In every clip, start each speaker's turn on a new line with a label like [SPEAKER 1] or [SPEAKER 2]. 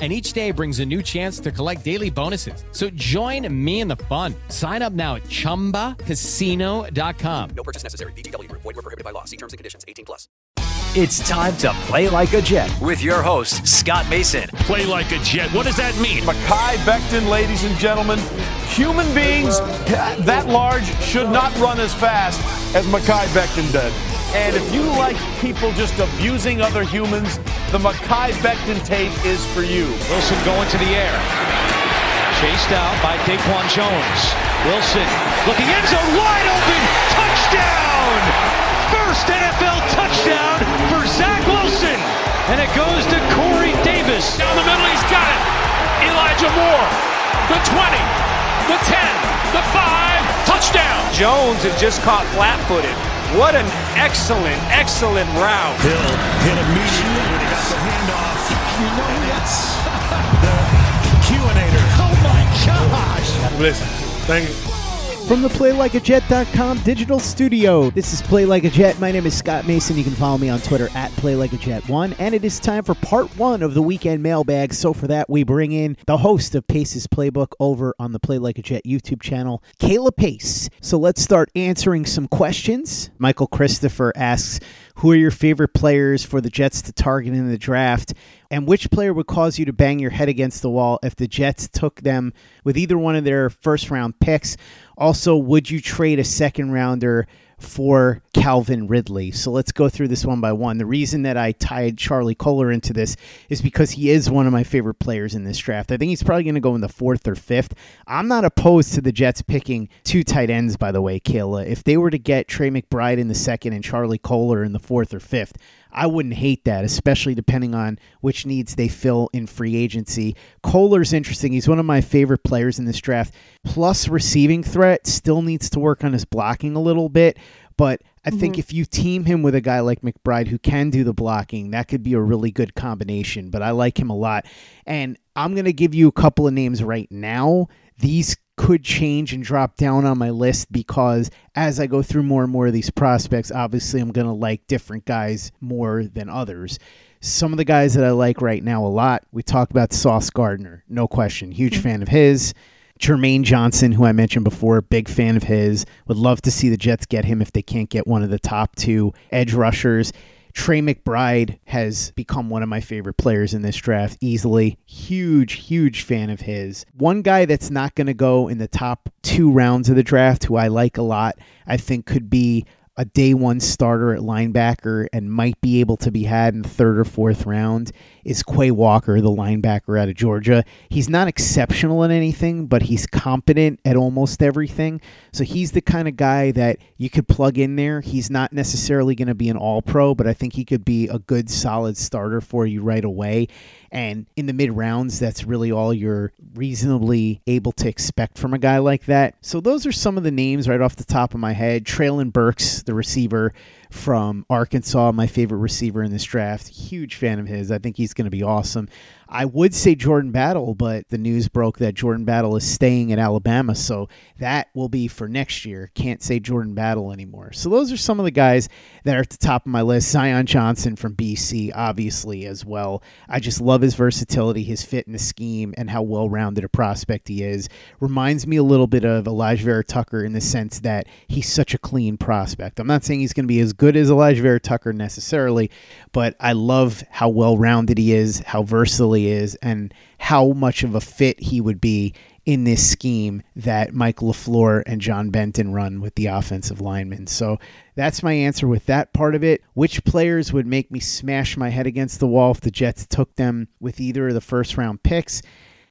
[SPEAKER 1] and each day brings a new chance to collect daily bonuses. So join me in the fun. Sign up now at ChumbaCasino.com.
[SPEAKER 2] No purchase necessary. VGW. Void were prohibited by law. See terms and conditions. 18 plus.
[SPEAKER 3] It's time to play like a Jet with your host, Scott Mason.
[SPEAKER 4] Play like a Jet. What does that mean?
[SPEAKER 5] Mekhi Becton, ladies and gentlemen. Human beings that large should not run as fast as Mekhi Becton did. And if you like people just abusing other humans, the Mekhi Becton tape is for you.
[SPEAKER 6] Wilson going to the air. Chased out by Daquan Jones. Wilson looking end zone wide open. Touchdown! First NFL touchdown for Zach Wilson. And it goes to Corey Davis.
[SPEAKER 7] Down the middle, he's got it. Elijah Moore. The 20, the 10, the 5. Touchdown.
[SPEAKER 6] Jones had just caught flat footed. What an excellent, excellent route.
[SPEAKER 4] Hill hit immediately when he got the handoff. You know that's the Q-inator.
[SPEAKER 7] Oh my gosh.
[SPEAKER 5] Listen, thank you.
[SPEAKER 8] From the PlayLikeAJet.com digital studio, this is Play Like a Jet. My name is Scott Mason. You can follow me on Twitter at PlayLikeAJet1. And it is time for part one of the weekend mailbag. So for that, we bring in the host of Pace's Playbook over on the Play Like a Jet YouTube channel, Kayla Pace. So let's start answering some questions. Michael Christopher asks, who are your favorite players for the Jets to target in the draft? And which player would cause you to bang your head against the wall if the Jets took them with either one of their first round picks? Also, would you trade a second rounder for Calvin Ridley? So let's go through this one by one. The reason that I tied Charlie Kolar into this is because he is one of my favorite players in this draft. I think he's probably going to go in the fourth or fifth. I'm not opposed to the Jets picking two tight ends, by the way, Kayla. If they were to get Trey McBride in the second and Charlie Kolar in the fourth or fifth, I wouldn't hate that, especially depending on which needs they fill in free agency. Kolar's interesting. He's one of my favorite players in this draft. Plus, receiving threat still needs to work on his blocking a little bit. But I think
[SPEAKER 9] Mm-hmm.
[SPEAKER 8] if you team him with a guy like McBride who can do the blocking, that could be a really good combination. But I like him a lot. And I'm going to give you a couple of names right now. These could change and drop down on my list because as I go through more and more of these prospects, obviously I'm going to like different guys more than others. Some of the guys that I like right now a lot, we talked about Sauce Gardner, no question, huge hmm. fan of his. Jermaine Johnson, who I mentioned before, big fan of his. Would love to see the Jets get him if they can't get one of the top two edge rushers. Trey McBride has become one of my favorite players in this draft easily. Huge, huge fan of his. One guy that's not going to go in the top two rounds of the draft, who I like a lot, I think could be a day one starter at linebacker and might be able to be had in the third or fourth round is Quay Walker, the linebacker out of Georgia. He's not exceptional at anything, but he's competent at almost everything. So he's the kind of guy that you could plug in there. He's not necessarily going to be an all pro, but I think he could be a good, solid starter for you right away. And in the mid rounds, that's really all you're reasonably able to expect from a guy like that. So those are some of the names right off the top of my head. Treylon Burks, the receiver from Arkansas, my favorite receiver in this draft. Huge fan of his. I think he's going to be awesome. I would say Jordan Battle, but the news broke that Jordan Battle is staying at Alabama, so that will be for next year. Can't say Jordan Battle anymore. So those are some of the guys that are at the top of my list. Zion Johnson from BC, obviously, as well. I just love his versatility, his fit in the scheme, and how well rounded a prospect he is. Reminds me a little bit of Alijah Vera-Tucker in the sense that he's such a clean prospect. I'm not saying he's going to be as good as Alijah Vera-Tucker necessarily, but I love how well rounded he is, how versatile he is, and how much of a fit he would be in this scheme that Mike LaFleur and John Benton run with the offensive linemen. So that's my answer with that part of it. Which players would make me smash my head against the wall if the Jets took them with either of the first round picks?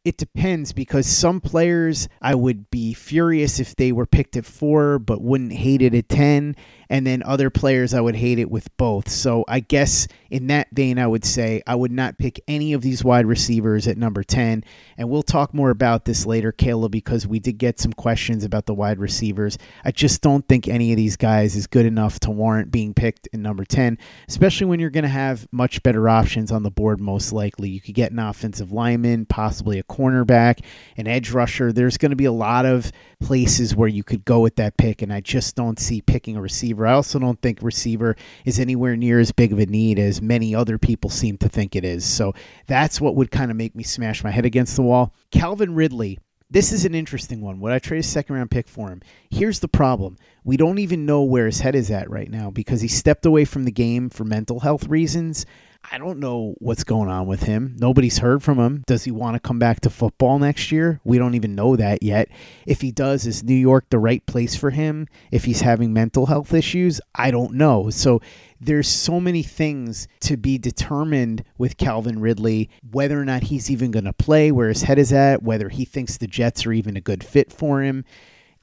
[SPEAKER 8] it depends because some players I would be furious if they were picked at four, but wouldn't hate it at 10 and then other players I would hate it with both. So I guess in that vein, I would say I would not pick any of these wide receivers at number 10. And we'll talk more about this later, Kayla, because we did get some questions about the wide receivers. I just don't think any of these guys is good enough to warrant being picked in number 10, especially when you're going to have much better options on the board, most likely. You could get an offensive lineman, possibly a cornerback, an edge rusher. There's going to be a lot of places where you could go with that pick, and I just don't see picking a receiver. I also don't think receiver is anywhere near as big of a need as many other people seem to think it is. So that's what would kind of make me smash my head against the wall. Calvin Ridley. This is an interesting one. Would I trade a second round pick for him? Here's the problem. We don't even know where his head is at right now because he stepped away from the game for mental health reasons. I don't know what's going on with him. Nobody's heard from him. Does he want to come back to football next year? We don't even know that yet. If he does, is New York the right place for him? If he's having mental health issues, I don't know. So there's so many things to be determined with Calvin Ridley, whether or not he's even going to play, where his head is at, whether he thinks the Jets are even a good fit for him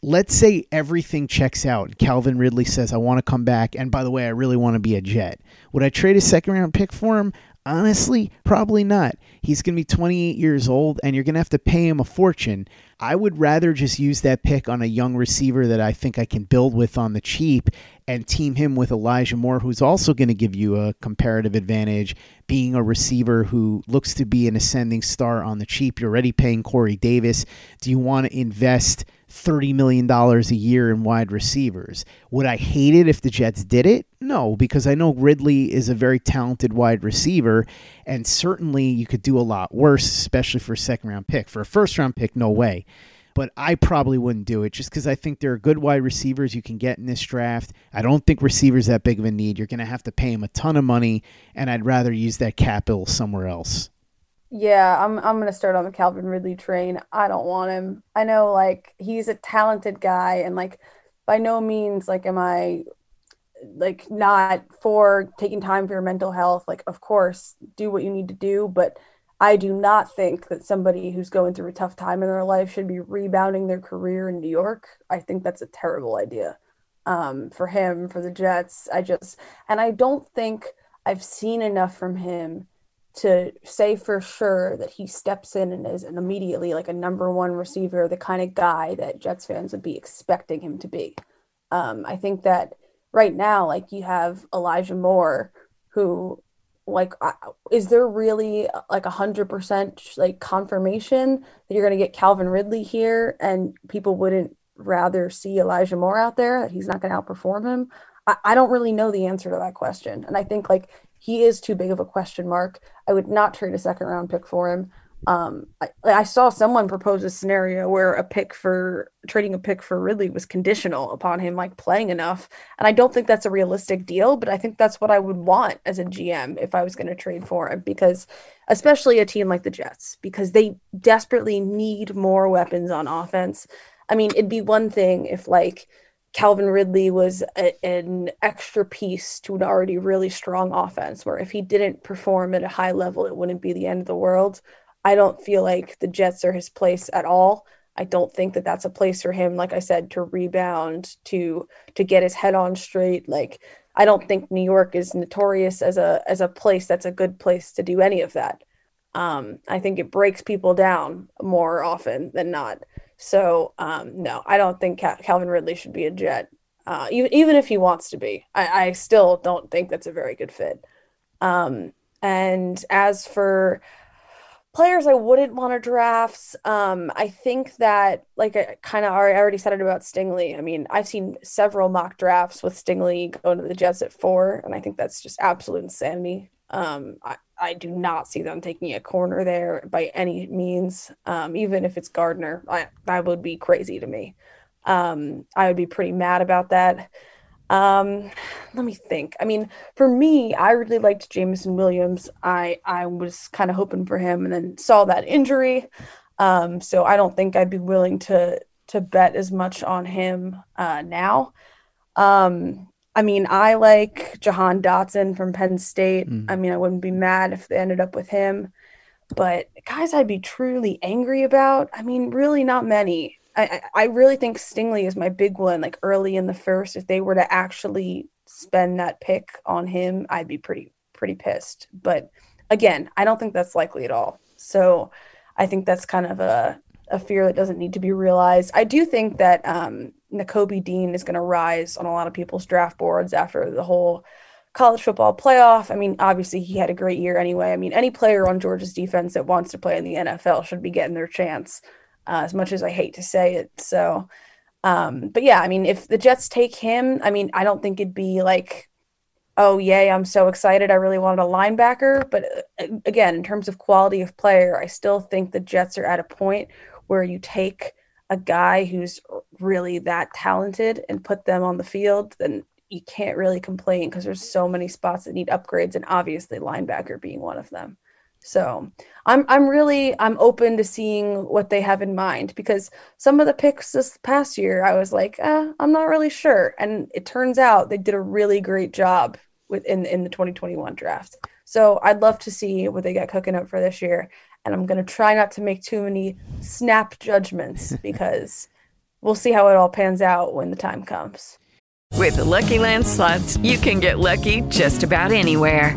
[SPEAKER 8] let's say everything checks out. Calvin Ridley says, I want to come back. And by the way, I really want to be a Jet. Would I trade a second round pick for him? Honestly, probably not. He's going to be 28 years old and you're going to have to pay him a fortune. I would rather just use that pick on a young receiver that I think I can build with on the cheap and team him with Elijah Moore, who's also going to give you a comparative advantage, being a receiver who looks to be an ascending star on the cheap. You're already paying Corey Davis. Do you want to invest? $30 million a year in wide receivers. Would I hate it if the Jets did it? No, because I know Ridley is a very talented wide receiver, and certainly you could do a lot worse, especially for a second round pick. For a first round pick, no way. But I probably wouldn't do it just because I think there are good wide receivers you can get in this draft. I don't think receivers that big of a need. You're going to have to pay him a ton of money, and I'd rather use that capital somewhere else.
[SPEAKER 10] Yeah, I'm I'm gonna start on the Calvin Ridley train. I don't want him. I know like he's a talented guy and like by no means like am I like not for taking time for your mental health. Like of course, do what you need to do, but I do not think that somebody who's going through a tough time in their life should be rebounding their career in New York. I think that's a terrible idea. Um, for him, for the Jets. I just and I don't think I've seen enough from him to say for sure that he steps in and is an immediately like a number one receiver, the kind of guy that Jets fans would be expecting him to be. Um, I think that right now, like you have Elijah Moore, who like is there really like a hundred percent like confirmation that you're going to get Calvin Ridley here and people wouldn't rather see Elijah Moore out there that he's not going to outperform him? I, I don't really know the answer to that question, and I think like he is too big of a question mark. I would not trade a second round pick for him. Um, I, I, saw someone propose a scenario where a pick for trading a pick for Ridley was conditional upon him like playing enough, and I don't think that's a realistic deal. But I think that's what I would want as a GM if I was going to trade for him, because especially a team like the Jets, because they desperately need more weapons on offense. I mean, it'd be one thing if like Calvin Ridley was a, an extra piece to an already really strong offense, where if he didn't perform at a high level, it wouldn't be the end of the world. I don't feel like the Jets are his place at all. I don't think that that's a place for him, like I said, to rebound, to to get his head on straight. Like I don't think New York is notorious as a as a place that's a good place to do any of that. Um, I think it breaks people down more often than not. So um, no, I don't think Cal- Calvin Ridley should be a Jet. Uh, even even if he wants to be, I, I still don't think that's a very good fit. Um, and as for players I wouldn't want to draft, um, I think that like I kind of already said it about Stingley. I mean, I've seen several mock drafts with Stingley going to the Jets at four, and I think that's just absolute insanity. Um, I, I do not see them taking a corner there by any means. Um, even if it's Gardner, I, that would be crazy to me. Um, I would be pretty mad about that. Um, let me think. I mean, for me, I really liked Jameson Williams. I I was kind of hoping for him, and then saw that injury. Um, so I don't think I'd be willing to to bet as much on him uh, now. Um, I mean, I like Jahan Dotson from Penn State.
[SPEAKER 8] Mm.
[SPEAKER 10] I mean, I wouldn't be mad if they ended up with him. But guys, I'd be truly angry about. I mean, really, not many. I, I really think Stingley is my big one. Like early in the first, if they were to actually spend that pick on him, I'd be pretty pretty pissed. But again, I don't think that's likely at all. So I think that's kind of a a fear that doesn't need to be realized. I do think that um, Dean is going to rise on a lot of people's draft boards after the whole college football playoff. I mean, obviously he had a great year anyway. I mean, any player on Georgia's defense that wants to play in the NFL should be getting their chance. Uh, as much as I hate to say it, so. Um, but yeah, I mean, if the Jets take him, I mean, I don't think it'd be like, oh yay, I'm so excited. I really wanted a linebacker. But uh, again, in terms of quality of player, I still think the Jets are at a point where you take a guy who's really that talented and put them on the field, then you can't really complain because there's so many spots that need upgrades, and obviously linebacker being one of them. So I'm I'm really I'm open to seeing what they have in mind because some of the picks this past year I was like, eh, I'm not really sure, and it turns out they did a really great job with in in the 2021 draft. So I'd love to see what they got cooking up for this year, and I'm gonna try not to make too many snap judgments because we'll see how it all pans out when the time comes.
[SPEAKER 11] With the Lucky Land slots, you can get lucky just about anywhere.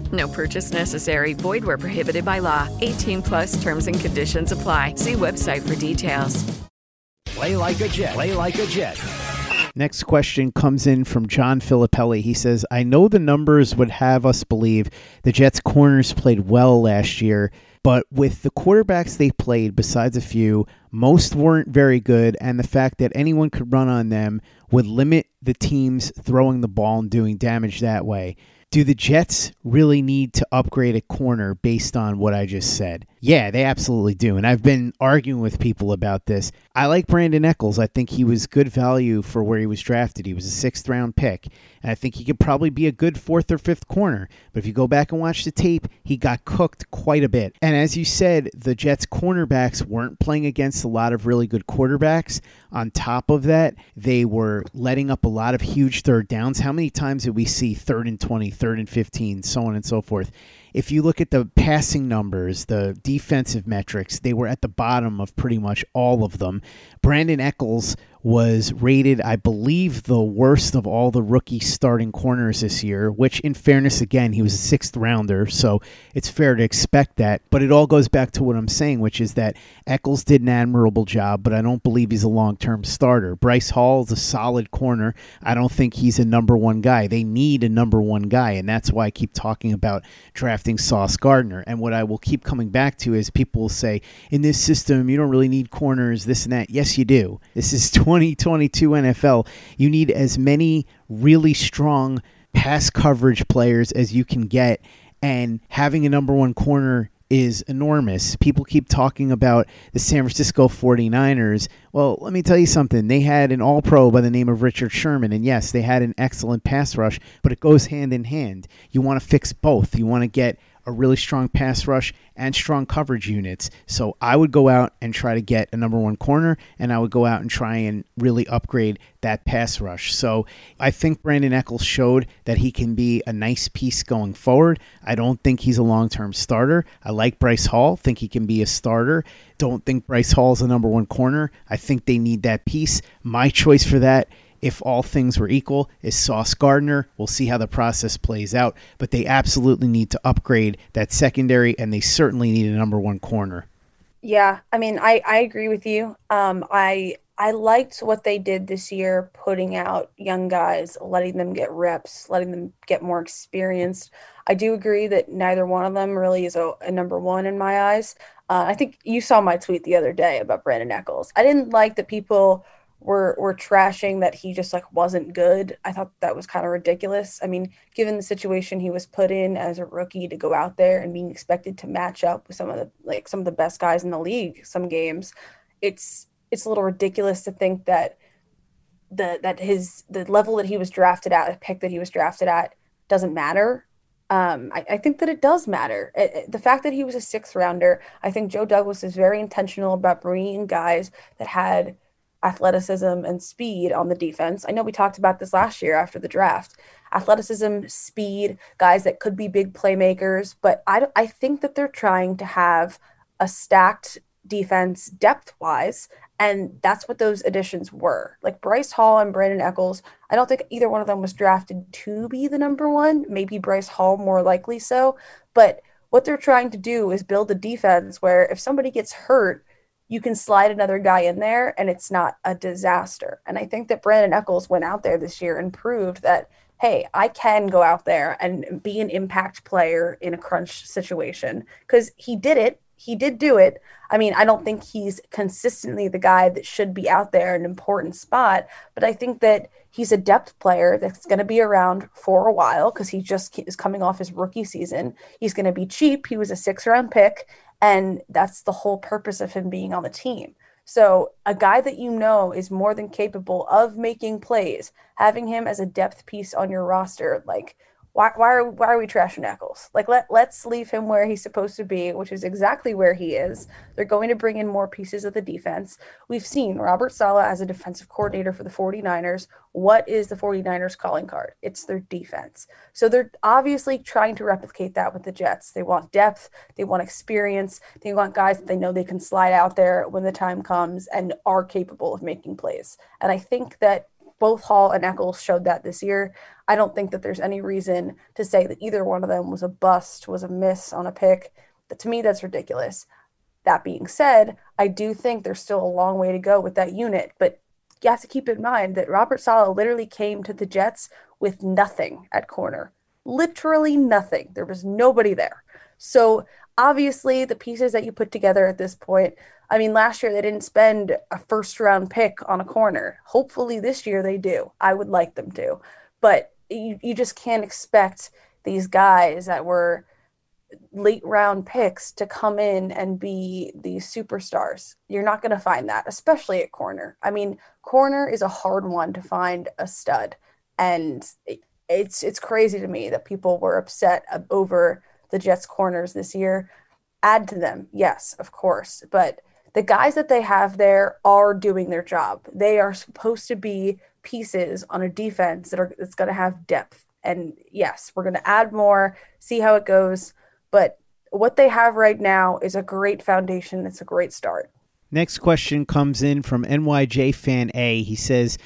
[SPEAKER 11] No purchase necessary. Void where prohibited by law. 18 plus terms and conditions apply. See website for details.
[SPEAKER 3] Play like a Jet. Play like a Jet.
[SPEAKER 8] Next question comes in from John Filippelli. He says, I know the numbers would have us believe the Jets' corners played well last year, but with the quarterbacks they played, besides a few, most weren't very good, and the fact that anyone could run on them would limit the teams throwing the ball and doing damage that way. Do the Jets really need to upgrade a corner based on what I just said? Yeah, they absolutely do. And I've been arguing with people about this. I like Brandin Echols. I think he was good value for where he was drafted. He was a sixth round pick. And I think he could probably be a good fourth or fifth corner. But if you go back and watch the tape, he got cooked quite a bit. And as you said, the Jets cornerbacks weren't playing against a lot of really good quarterbacks. On top of that, they were letting up a lot of huge third downs. How many times did we see third and 20, third and 15, so on and so forth? If you look at the passing numbers, the defensive metrics, they were at the bottom of pretty much all of them. Brandin Echols was rated, I believe, the worst of all the rookie starting corners this year, which, in fairness, again, he was a sixth rounder, so it's fair to expect that. But it all goes back to what I'm saying, which is that Echols did an admirable job, but I don't believe he's a long term starter. Bryce Hall is a solid corner. I don't think he's a number one guy. They need a number one guy, and that's why I keep talking about drafting Sauce Gardner. And what I will keep coming back to is people will say, in this system, you don't really need corners, this and that. Yes, you do. This is 2022 NFL. You need as many really strong pass coverage players as you can get, and having a number one corner is enormous. People keep talking about the San Francisco 49ers. Well, let me tell you something. They had an all pro by the name of Richard Sherman. And yes, they had an excellent pass rush, but it goes hand in hand. You want to fix both. You want to get a really strong pass rush and strong coverage units. So I would go out and try to get a number one corner, and I would go out and try and really upgrade that pass rush. So I think Brandin Echols showed that he can be a nice piece going forward. I don't think he's a long term starter. I like Bryce Hall, think he can be a starter. Don't think Bryce Hall is a number one corner. I think they need that piece. My choice for that if all things were equal, is Sauce Gardner. We'll see how the process plays out, but they absolutely need to upgrade that secondary, and they certainly need a number one corner.
[SPEAKER 10] Yeah, I mean, I I agree with you. Um, I I liked what they did this year, putting out young guys, letting them get reps, letting them get more experienced. I do agree that neither one of them really is a, a number one in my eyes. Uh, I think you saw my tweet the other day about Brandin Echols. I didn't like that people were were trashing that he just like wasn't good. I thought that was kind of ridiculous. I mean, given the situation he was put in as a rookie to go out there and being expected to match up with some of the like some of the best guys in the league some games, it's it's a little ridiculous to think that the that his the level that he was drafted at, the pick that he was drafted at, doesn't matter. Um, I, I, think that it does matter. It, it, the fact that he was a sixth rounder, I think Joe Douglas is very intentional about bringing guys that had athleticism and speed on the defense. I know we talked about this last year after the draft. Athleticism, speed, guys that could be big playmakers, but I, I think that they're trying to have a stacked defense depth wise. And that's what those additions were. Like Bryce Hall and Brandin Echols, I don't think either one of them was drafted to be the number one. Maybe Bryce Hall more likely so. But what they're trying to do is build a defense where if somebody gets hurt, you can slide another guy in there and it's not a disaster. And I think that Brandin Echols went out there this year and proved that, hey, I can go out there and be an impact player in a crunch situation because he did it. He did do it. I mean, I don't think he's consistently the guy that should be out there in an important spot, but I think that he's a depth player that's going to be around for a while because he just is coming off his rookie season. He's going to be cheap. He was a six round pick, and that's the whole purpose of him being on the team. So, a guy that you know is more than capable of making plays, having him as a depth piece on your roster, like why, why are why are we trashing Echols? Like let let's leave him where he's supposed to be, which is exactly where he is. They're going to bring in more pieces of the defense. We've seen Robert Saleh as a defensive coordinator for the 49ers. What is the 49ers calling card? It's their defense. So they're obviously trying to replicate that with the Jets. They want depth, they want experience, they want guys that they know they can slide out there when the time comes and are capable of making plays. And I think that both Hall and Echols showed that this year. I don't think that there's any reason to say that either one of them was a bust, was a miss on a pick. But to me, that's ridiculous. That being said, I do think there's still a long way to go with that unit. But you have to keep in mind that Robert Saleh literally came to the Jets with nothing at corner. Literally nothing. There was nobody there. So obviously, the pieces that you put together at this point I mean, last year they didn't spend a first round pick on a corner. Hopefully this year they do. I would like them to. But you, you just can't expect these guys that were late round picks to come in and be these superstars. You're not going to find that, especially at corner. I mean, corner is a hard one to find a stud. And it's it's crazy to me that people were upset over the Jets corners this year. Add to them, yes, of course, but the guys that they have there are doing their job. They are supposed to be pieces on a defense that are that's going to have depth. And yes, we're going to add more, see how it goes, but what they have right now is a great foundation. It's a great start.
[SPEAKER 8] Next question comes in from NYJ fan A. He says,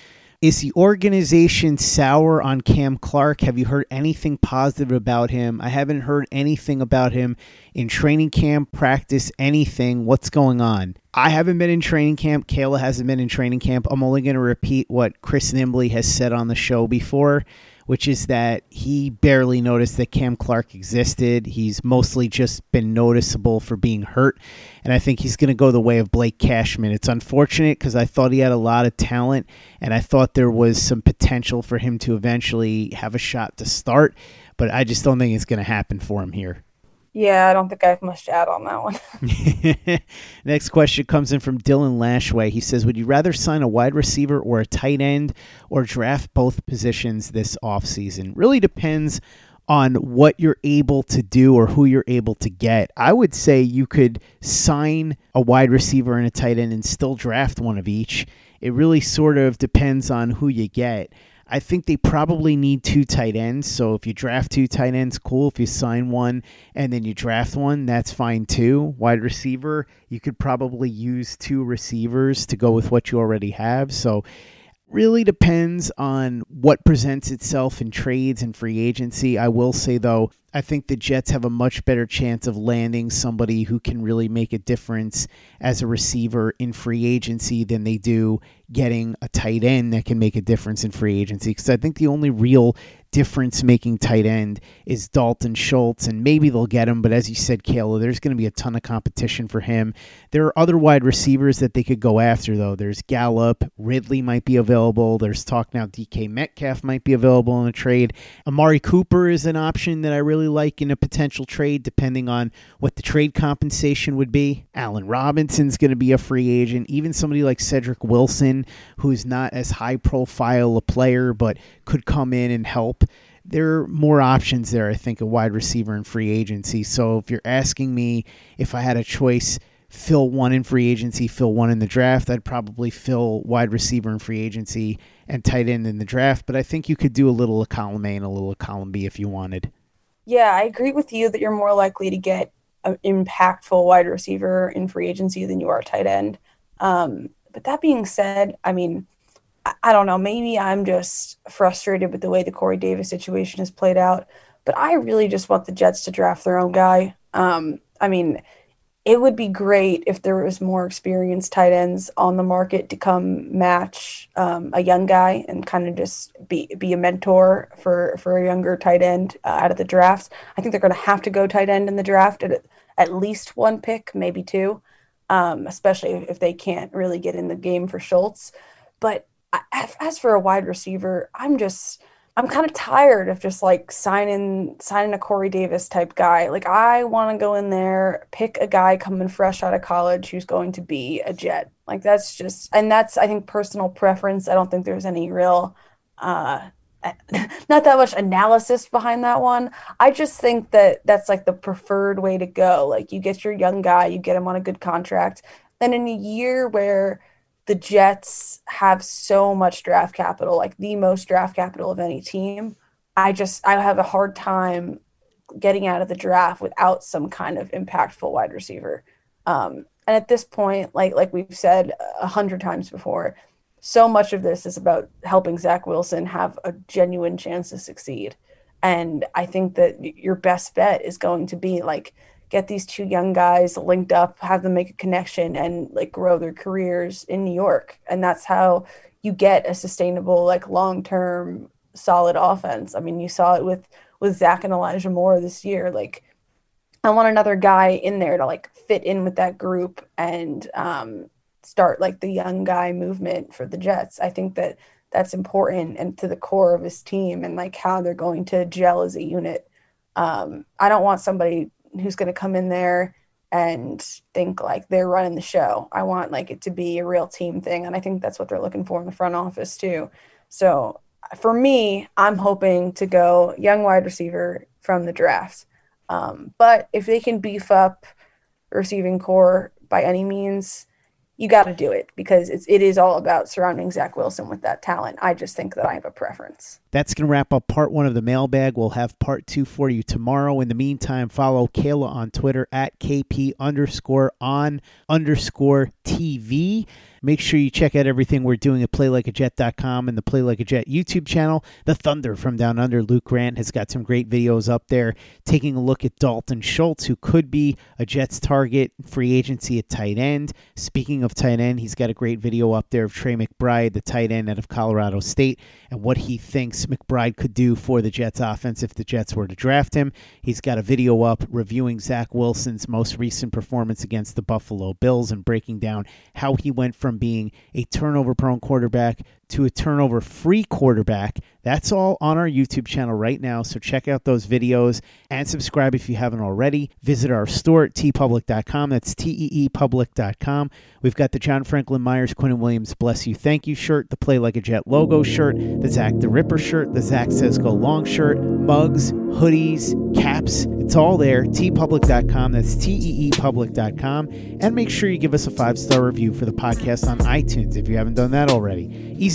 [SPEAKER 8] is the organization sour on Cam Clark? Have you heard anything positive about him? I haven't heard anything about him in training camp, practice, anything. What's going on? I haven't been in training camp. Kayla hasn't been in training camp. I'm only going to repeat what Chris Nimbley has said on the show before which is that he barely noticed that Cam Clark existed. He's mostly just been noticeable for being hurt. And I think he's going to go the way of Blake Cashman. It's unfortunate because I thought he had a lot of talent and I thought there was some potential for him to eventually have a shot to start. But I just don't think it's going to happen for him here.
[SPEAKER 10] Yeah, I don't think I have much to add on that one.
[SPEAKER 8] Next question comes in from Dylan Lashway. He says, Would you rather sign a wide receiver or a tight end or draft both positions this offseason? Really depends on what you're able to do or who you're able to get. I would say you could sign a wide receiver and a tight end and still draft one of each. It really sort of depends on who you get. I think they probably need two tight ends. So if you draft two tight ends, cool. If you sign one and then you draft one, that's fine too. Wide receiver, you could probably use two receivers to go with what you already have. So really depends on what presents itself in trades and free agency. I will say though, I think the Jets have a much better chance of landing somebody who can really make a difference as a receiver in free agency than they do getting a tight end that can make a difference in free agency. Because I think the only real difference making tight end is Dalton Schultz, and maybe they'll get him. But as you said, Kayla, there's going to be a ton of competition for him. There are other wide receivers that they could go after, though. There's Gallup, Ridley might be available. There's talk now DK Metcalf might be available in a trade. Amari Cooper is an option that I really like in a potential trade, depending on what the trade compensation would be. Allen Robinson's going to be a free agent. Even somebody like Cedric Wilson, who's not as high profile a player, but could come in and help there are more options there, I think, a wide receiver in free agency. So if you're asking me if I had a choice, fill one in free agency, fill one in the draft, I'd probably fill wide receiver in free agency and tight end in the draft. But I think you could do a little of column A and a little of column B if you wanted.
[SPEAKER 10] Yeah, I agree with you that you're more likely to get an impactful wide receiver in free agency than you are tight end. Um, but that being said, I mean, I don't know, maybe I'm just frustrated with the way the Corey Davis situation has played out, but I really just want the Jets to draft their own guy. Um, I mean, it would be great if there was more experienced tight ends on the market to come match um, a young guy and kind of just be be a mentor for for a younger tight end uh, out of the drafts. I think they're going to have to go tight end in the draft at at least one pick, maybe two, um, especially if they can't really get in the game for Schultz. But as for a wide receiver, I'm just I'm kind of tired of just like signing signing a Corey Davis type guy. Like I want to go in there, pick a guy coming fresh out of college who's going to be a Jet. Like that's just and that's I think personal preference. I don't think there's any real uh not that much analysis behind that one. I just think that that's like the preferred way to go. Like you get your young guy, you get him on a good contract. Then in a year where the Jets have so much draft capital, like the most draft capital of any team. I just I have a hard time getting out of the draft without some kind of impactful wide receiver. Um, and at this point, like like we've said a hundred times before, so much of this is about helping Zach Wilson have a genuine chance to succeed. And I think that your best bet is going to be like get these two young guys linked up, have them make a connection and like grow their careers in New York. And that's how you get a sustainable, like long term solid offense. I mean, you saw it with with Zach and Elijah Moore this year. Like I want another guy in there to like fit in with that group and um, start like the young guy movement for the Jets. I think that that's important and to the core of his team and like how they're going to gel as a unit. Um, I don't want somebody who's going to come in there and think like they're running the show. I want like it to be a real team thing, and I think that's what they're looking for in the front office too. So for me, I'm hoping to go young wide receiver from the draft. Um, but if they can beef up receiving corps by any means, you got to do it because it's it is all about surrounding Zach Wilson with that talent. I just think that I have a preference.
[SPEAKER 8] That's going to wrap up part one of the mailbag. We'll have part two for you tomorrow. In the meantime, follow Kayla on Twitter at KP underscore on underscore TV. Make sure you check out everything we're doing at playlikeajet.com and the Play Like a Jet YouTube channel. The Thunder from Down Under, Luke Grant, has got some great videos up there taking a look at Dalton Schultz, who could be a Jets target free agency at tight end. Speaking of tight end, he's got a great video up there of Trey McBride, the tight end out of Colorado State, and what he thinks McBride could do for the Jets offense if the Jets were to draft him. He's got a video up reviewing Zach Wilson's most recent performance against the Buffalo Bills and breaking down how he went from being a turnover prone quarterback to a turnover free quarterback. That's all on our YouTube channel right now. So check out those videos and subscribe if you haven't already. Visit our store at teepublic.com. That's T E E public.com. We've got the John Franklin Myers, Quinnen Williams Bless You Thank You shirt, the Play Like a Jet logo shirt, the Zach the Ripper shirt, the Zach Says Go Long shirt, mugs, hoodies, caps. It's all there. teepublic.com. That's T E E public.com. And make sure you give us a five star review for the podcast on iTunes if you haven't done that already. Easy